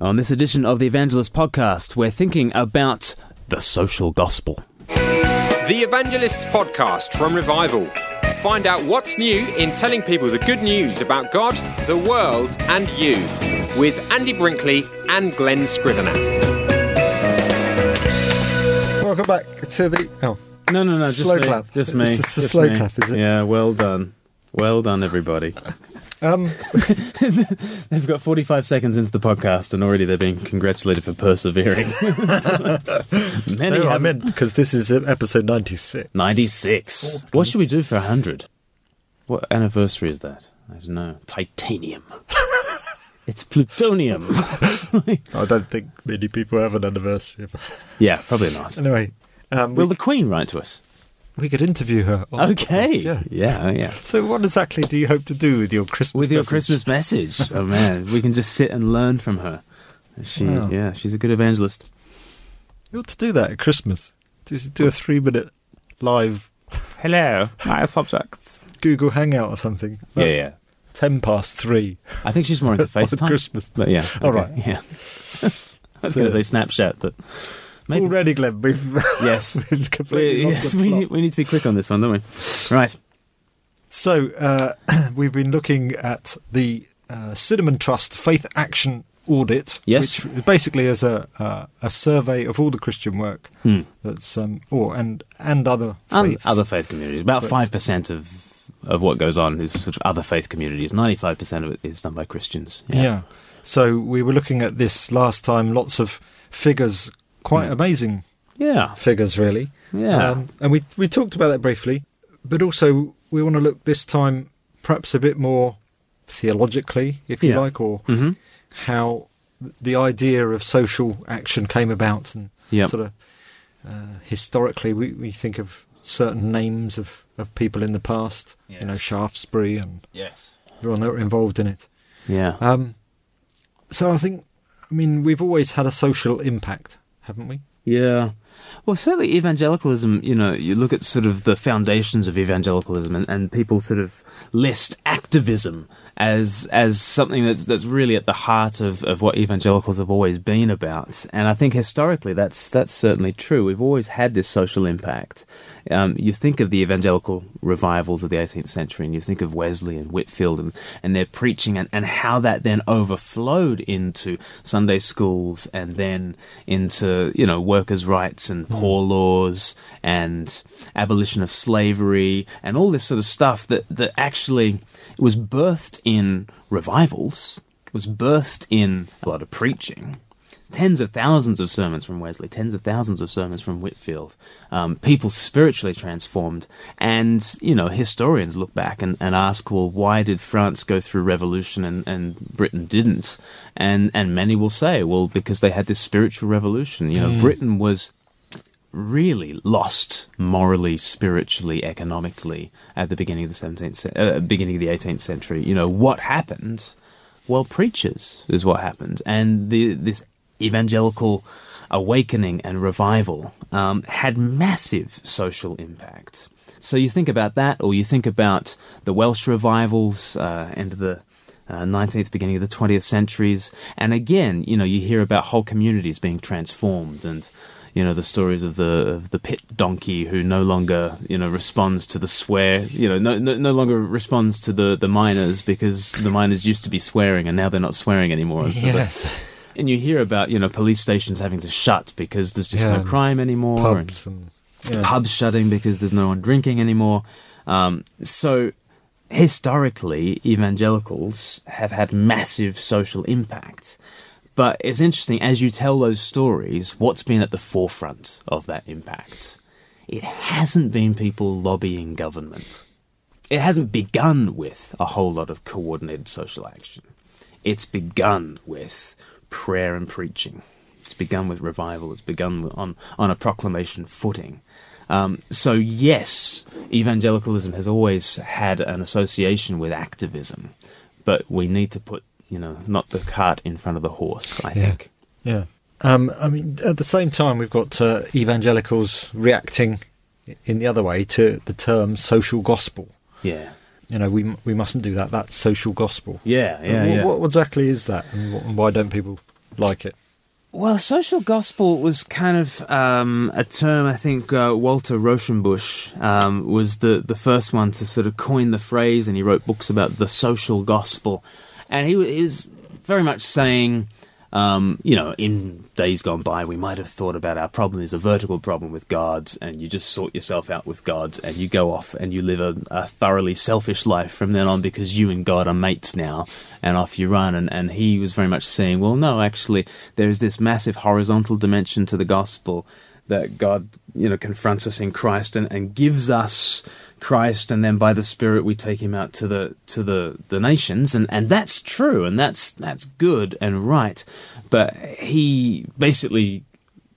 On this edition of the Evangelist Podcast, we're thinking about the social gospel. The Evangelists Podcast from Revival. Find out what's new in telling people the good news about God, the world, and you with Andy Brinkley and Glen Scrivener. Welcome back to the. Oh, No, no, no, just Slow me. clap. Just me. It's a just slow me. clap, is it? Yeah, well done. Well done, everybody. um, They've got 45 seconds into the podcast and already they're being congratulated for persevering. Many no, I haven't. meant because this is episode ninety-six. 96. What should we do for 100? What anniversary is that? I don't know. Titanium. it's plutonium. I don't think many people have an anniversary. Of yeah, probably not. anyway, um, Will we, the Queen write to us? We could interview her. on Okay. podcast, yeah. Yeah, oh, yeah. So, what exactly do you hope to do with your Christmas? With your message? Christmas message. Oh man, we can just sit and learn from her. She, Wow. yeah, she's a good evangelist. You ought to do that at Christmas. Just do a three-minute live Hello, my subjects. Google Hangout or something. Yeah, Like yeah. Ten past three. I think she's more into on FaceTime. Christmas. But yeah. All okay, right. Yeah. I was going to say Snapchat, but maybe. Already, Glen, we've Yes. completely We, lost yes, we need, we need to be quick on this one, don't we? Right. So uh, we've been looking at the uh, Cinnamon Trust Faith Action Audit, Yes. which basically is a uh, a survey of all the Christian work Hmm. that's um, or and and other And other faith communities. About 5% of of what goes on is sort of other faith communities. 95% of it is done by Christians. yeah. So we were looking at this last time. Lots of figures, quite Hmm. amazing Yeah. figures, really. Yeah. Um, and we we talked about that briefly, but also we want to look this time perhaps a bit more theologically, if you Yeah. like, or hmm how the idea of social action came about and Yep. sort of uh, historically we, we think of certain names of, of people in the past you know Shaftesbury and Yes. everyone that were involved in it Yeah. um, so I think I mean we've always had a social impact haven't we Yeah. Well, certainly evangelicalism, you know, you look at sort of the foundations of evangelicalism and, and people sort of list activism as as something that's that's really at the heart of, of what evangelicals have always been about. And I think historically that's that's certainly true. We've always had this social impact. Um, you think of the evangelical revivals of the 18th century and you think of Wesley and Whitefield and, and their preaching and, and how that then overflowed into Sunday schools and then into, you know, workers' rights and poor laws and abolition of slavery and all this sort of stuff that, that actually was birthed in revivals, was birthed in a lot of preaching tens of thousands of sermons from Wesley, tens of thousands of sermons from Whitefield, um, people spiritually transformed. And, you know, historians look back and, and ask, well, why did France go through revolution and, and Britain didn't? And, and many will say, well, because they had this spiritual revolution. You know, Britain was really lost morally, spiritually, economically at the beginning of the 17th, ce- uh, beginning of the 18th century. You know, what happened? Well, preachers is what happened, and the, this evangelical awakening and revival um, had massive social impact. So you think about that, or you think about the Welsh revivals, uh, end of the uh, 19th, beginning of the 20th centuries, and again, you know, you hear about whole communities being transformed, and you know the stories of the of the pit donkey who no longer you know responds to the swear, you know, no no, no longer responds to the the miners because the miners used to be swearing and now they're not swearing anymore. So the- and you hear about you know police stations having to shut because there's just Yeah, no crime anymore. and- pubs and yeah. pubs shutting because there's no one drinking anymore. Um, so historically, evangelicals have had massive social impact. But it's interesting as you tell those stories, what's been at the forefront of that impact? It hasn't been people lobbying government. It hasn't begun with a whole lot of coordinated social action. It's begun with prayer and preaching. It's begun with revival. It's begun on, on a proclamation footing. Um, so, yes, evangelicalism has always had an association with activism, but we need to put, you know, not the cart in front of the horse, I Yeah. think. Yeah. Um, I mean, at the same time, we've got uh, evangelicals reacting in the other way to the term social gospel. Yeah. You know, we we mustn't do that. That's social gospel. Yeah, yeah, what, yeah. what exactly is that, and, what, and why don't people like it? Well, social gospel was kind of um, a term. I think uh, Walter Rauschenbusch um, was the the first one to sort of coin the phrase, and he wrote books about the social gospel. And he, he was very much saying um, you know, in days gone by, we might have thought about our problem is a vertical problem with gods, and you just sort yourself out with gods, and you go off and you live a, a thoroughly selfish life from then on because you and God are mates now, and off you run. And, and he was very much saying, well, no, actually, there is this massive horizontal dimension to the gospel that God, you know, confronts us in Christ and, and gives us Christ, and then by the Spirit we take him out to the to the, the nations, and, and that's true, and that's that's good and right. But he basically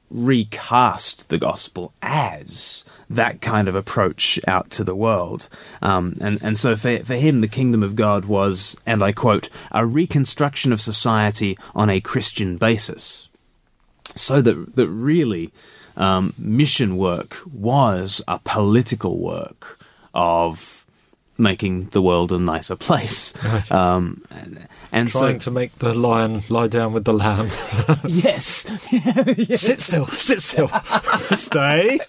recast the gospel as that kind of approach out to the world. Um, and, and so for, for him, the kingdom of God was, and I quote, a reconstruction of society on a Christian basis. So that, that really um, mission work was a political work of making the world a nicer place. Right. Um, and, and Trying so, to make the lion lie down with the lamb. yes, sit still, sit still, stay.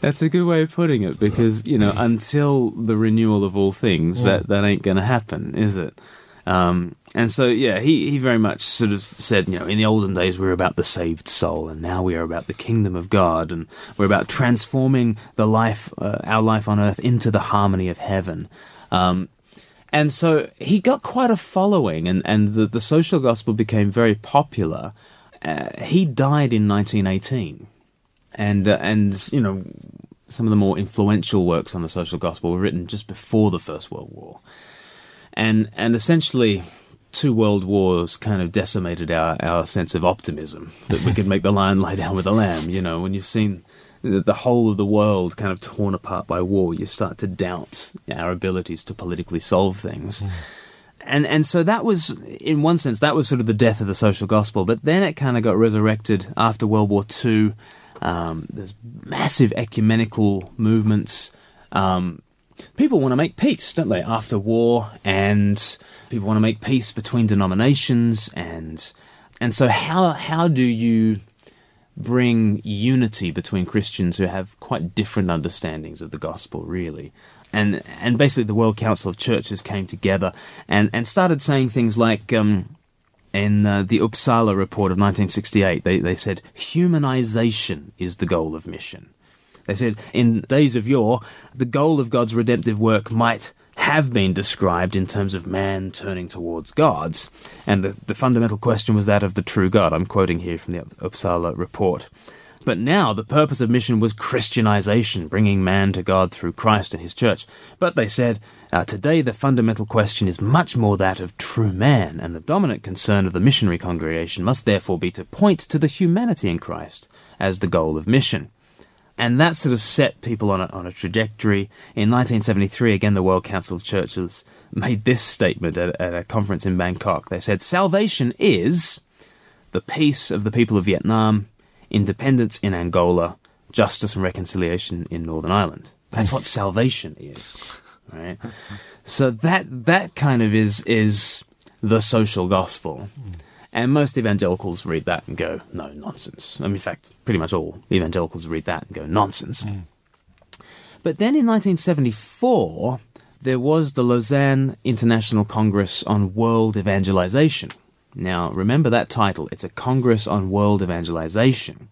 that's a good way of putting it because you know until the renewal of all things, that that ain't going to happen, is it? Um, and so, yeah, he, he very much sort of said, you know, in the olden days we were about the saved soul, and now we are about the kingdom of God, and we're about transforming the life, uh, our life on earth, into the harmony of heaven. Um, and so he got quite a following, and, and the, the social gospel became very popular. Uh, he died in 1918, and uh, and you know some of the more influential works on the social gospel were written just before the First World War and and essentially two world wars kind of decimated our, our sense of optimism that we could make the lion lie down with the lamb. You know, when you've seen the, whole of the world kind of torn apart by war, you start to doubt our abilities to politically solve things. Mm. And and so that was, in one sense, that was sort of the death of the social gospel. But then it kind of got resurrected after World War II. Um, there's massive ecumenical movements. Um, people want to make peace, don't they, after war, and people want to make peace between denominations, and and so how how do you bring unity between Christians who have quite different understandings of the gospel, really? And and basically, the World Council of Churches came together and and started saying things like. Um, in uh, the Uppsala report of 1968, they, they said humanization is the goal of mission. They said, in days of yore, the goal of God's redemptive work might have been described in terms of man turning towards gods. And the, the fundamental question was that of the true God. I'm quoting here from the Uppsala report. But now the purpose of mission was Christianization, bringing man to God through Christ and his church. But they said, uh, today the fundamental question is much more that of true man, and the dominant concern of the missionary congregation must therefore be to point to the humanity in Christ as the goal of mission and that sort of set people on a, on a trajectory. In 1973, again, the World Council of Churches made this statement at, at, a conference in Bangkok. They said, Salvation is the peace of the people of Vietnam, independence in Angola, justice and reconciliation in Northern Ireland. That's what salvation is, right? So that that kind of is is the social gospel. Hmm. And most evangelicals read that and go, no, nonsense. I mean, in fact, pretty much all evangelicals read that and go, nonsense. Mm. But then in 1974, there was the Lausanne International Congress on World Evangelization. Now, remember that title. It's a Congress on World Evangelization.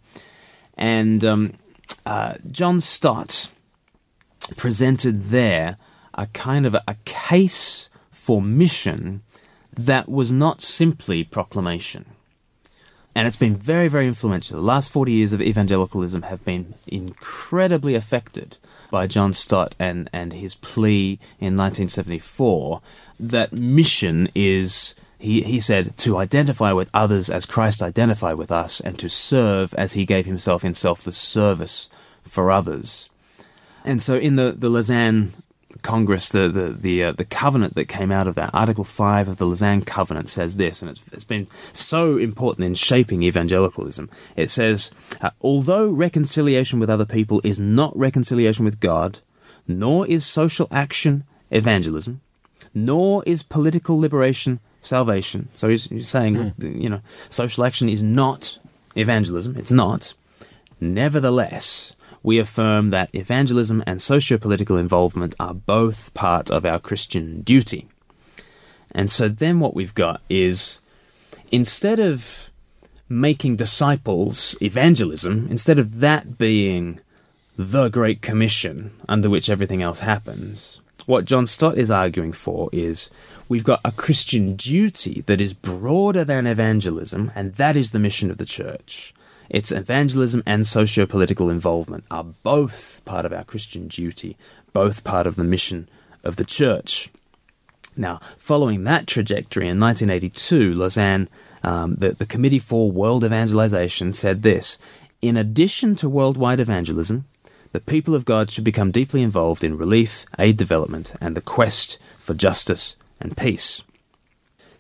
And um, uh, John Stott presented there a kind of a, a case for mission that was not simply proclamation. And it's been very, very influential. The last 40 years of evangelicalism have been incredibly affected by John Stott and, and his plea in 1974 that mission is, he, he said, to identify with others as Christ identified with us and to serve as he gave himself in selfless service for others. And so in the, the Lausanne Congress, the the the, uh, the covenant that came out of that Article Five of the Lausanne Covenant says this, and it's, it's been so important in shaping evangelicalism. It says, uh, although reconciliation with other people is not reconciliation with God, nor is social action evangelism, nor is political liberation salvation. So he's, he's saying, you know, social action is not evangelism. It's not. Nevertheless, we affirm that evangelism and socio political involvement are both part of our Christian duty. And so then what we've got is instead of making disciples evangelism, instead of that being the Great Commission under which everything else happens, what John Stott is arguing for is we've got a Christian duty that is broader than evangelism, and that is the mission of the church. It's evangelism and socio political involvement are both part of our Christian duty, both part of the mission of the church. Now, following that trajectory in 1982, Lausanne, um, the, the Committee for World Evangelization, said this In addition to worldwide evangelism, the people of God should become deeply involved in relief, aid development, and the quest for justice and peace.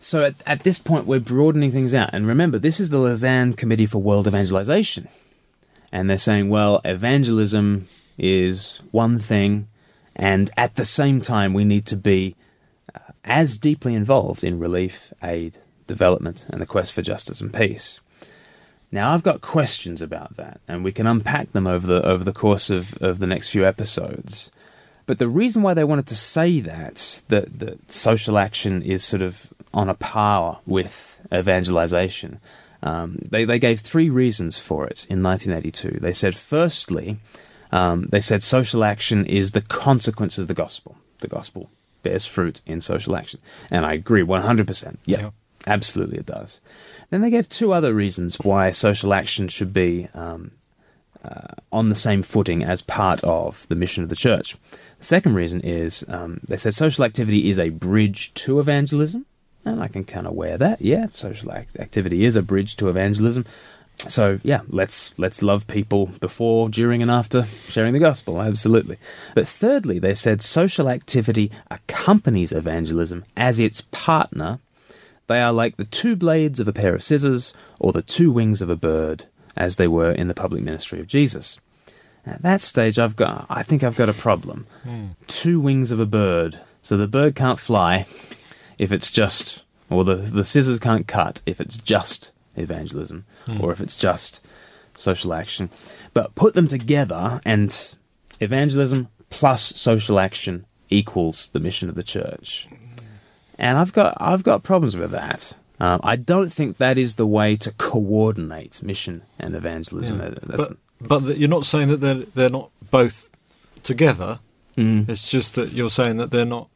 So at, at this point, we're broadening things out. And remember, this is the Lausanne Committee for World Evangelization. And they're saying, well, evangelism is one thing, and at the same time, we need to be uh, as deeply involved in relief, aid, development, and the quest for justice and peace. Now, I've got questions about that, and we can unpack them over the over the course of, of the next few episodes. But the reason why they wanted to say that, that, that social action is sort of on a par with evangelization, um, they, they gave three reasons for it in 1982. They said, firstly, um, they said social action is the consequence of the gospel. The gospel bears fruit in social action. And I agree 100%. Yeah, Yeah. absolutely it does. Then they gave two other reasons why social action should be um, uh, on the same footing as part of the mission of the church. The second reason is um, they said social activity is a bridge to evangelism, and I can kind of wear that. Yeah, social activity is a bridge to evangelism. So yeah, let's let's love people before, during, and after sharing the gospel. Absolutely. But thirdly, they said social activity accompanies evangelism as its partner. They are like the two blades of a pair of scissors or the two wings of a bird, as they were in the public ministry of Jesus. At that stage, I've got, I think I've got a problem. Hmm. Two wings of a bird. So the bird can't fly if it's just, or the, the scissors can't cut if it's just evangelism, or if it's just social action. But put them together, and evangelism plus social action equals the mission of the church. And I've got I've got problems with that. Um, I don't think that is the way to coordinate mission and evangelism. Yeah. That's- But but you're not saying that they're they're not both together. Mm. It's just that you're saying that they're not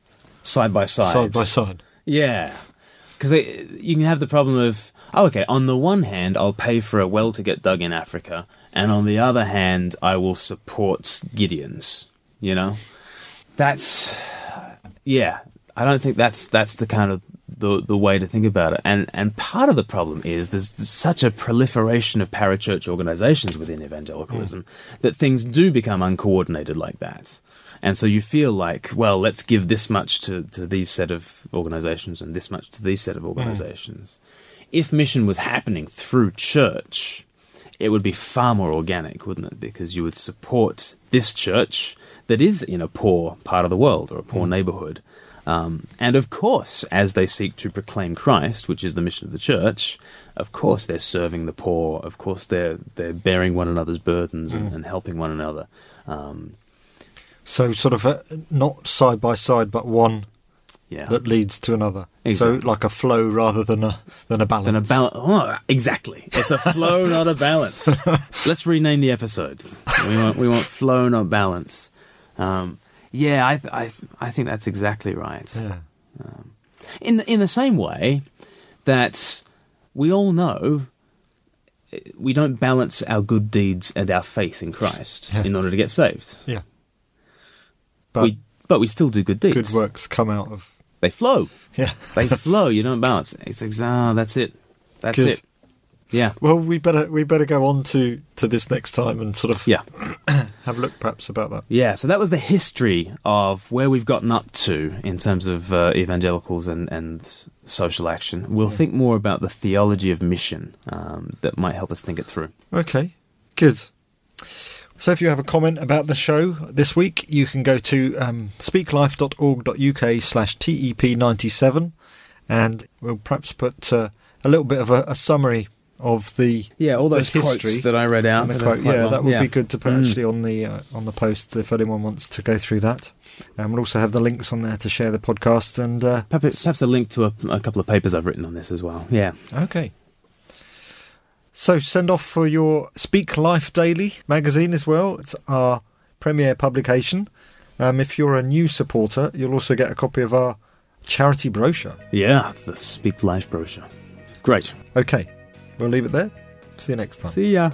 side by side. side by side. Yeah, because you can have the problem of oh, okay. On the one hand, I'll pay for a well to get dug in Africa, and on the other hand, I will support Gideons. You know, that's yeah. I don't think that's that's the kind of the the way to think about it. And and part of the problem is there's, there's such a proliferation of parachurch organizations within evangelicalism mm. that things do become uncoordinated like that. And so you feel like, well, let's give this much to, to these set of organizations and this much to these set of organizations. If mission was happening through church, it would be far more organic, wouldn't it? Because you would support this church that is in a poor part of the world or a poor neighborhood. Um, and of course, as they seek to proclaim Christ, which is the mission of the church, of course they're serving the poor. Of course they're they're bearing one another's burdens and, and helping one another. Um, So sort of uh not side by side, but one yeah, that leads to another. Exactly. So like a flow rather than a than a balance. Then a balance. Oh, exactly. It's a flow, not a balance. Let's rename the episode. We want we want flow, not balance. Um, yeah, I, th- I I think that's exactly right. Yeah. In the, in the same way that we all know eh, we don't balance our good deeds and our faith in Christ Yeah. in order to get saved. Yeah. But we but we still do good deeds. good works come out of They flow. yeah. They flow. You don't balance. It's ex- ah, that's it. That's Good. it. Yeah. Well, we better we better go on to to this next time and sort of Yeah. have a look perhaps about that. Yeah, so that was the history of where we've gotten up to in terms of uh, evangelicals and, and social action. We'll think more about the theology of mission um, that might help us think it through. Okay, good. So if you have a comment about the show this week, you can go to um, speaklife.org.uk slash TEP97 and we'll perhaps put uh, a little bit of a, a summary of the Yeah, all those history quotes that I read out. the quote. Yeah, long. that would Yeah. be good to put Mm. actually on the uh, on the post if anyone wants to go through that. And we'll also have the links on there to share the podcast. And uh, Perhaps, perhaps a link to a, a couple of papers I've written on this as well. Yeah. okay. So send off for your Speak Life Daily magazine as well. It's our premier publication. Um, if you're a new supporter, you'll also get a copy of our charity brochure. Yeah, the Speak Life brochure. Great. Okay, we'll leave it there. See you next time. See ya.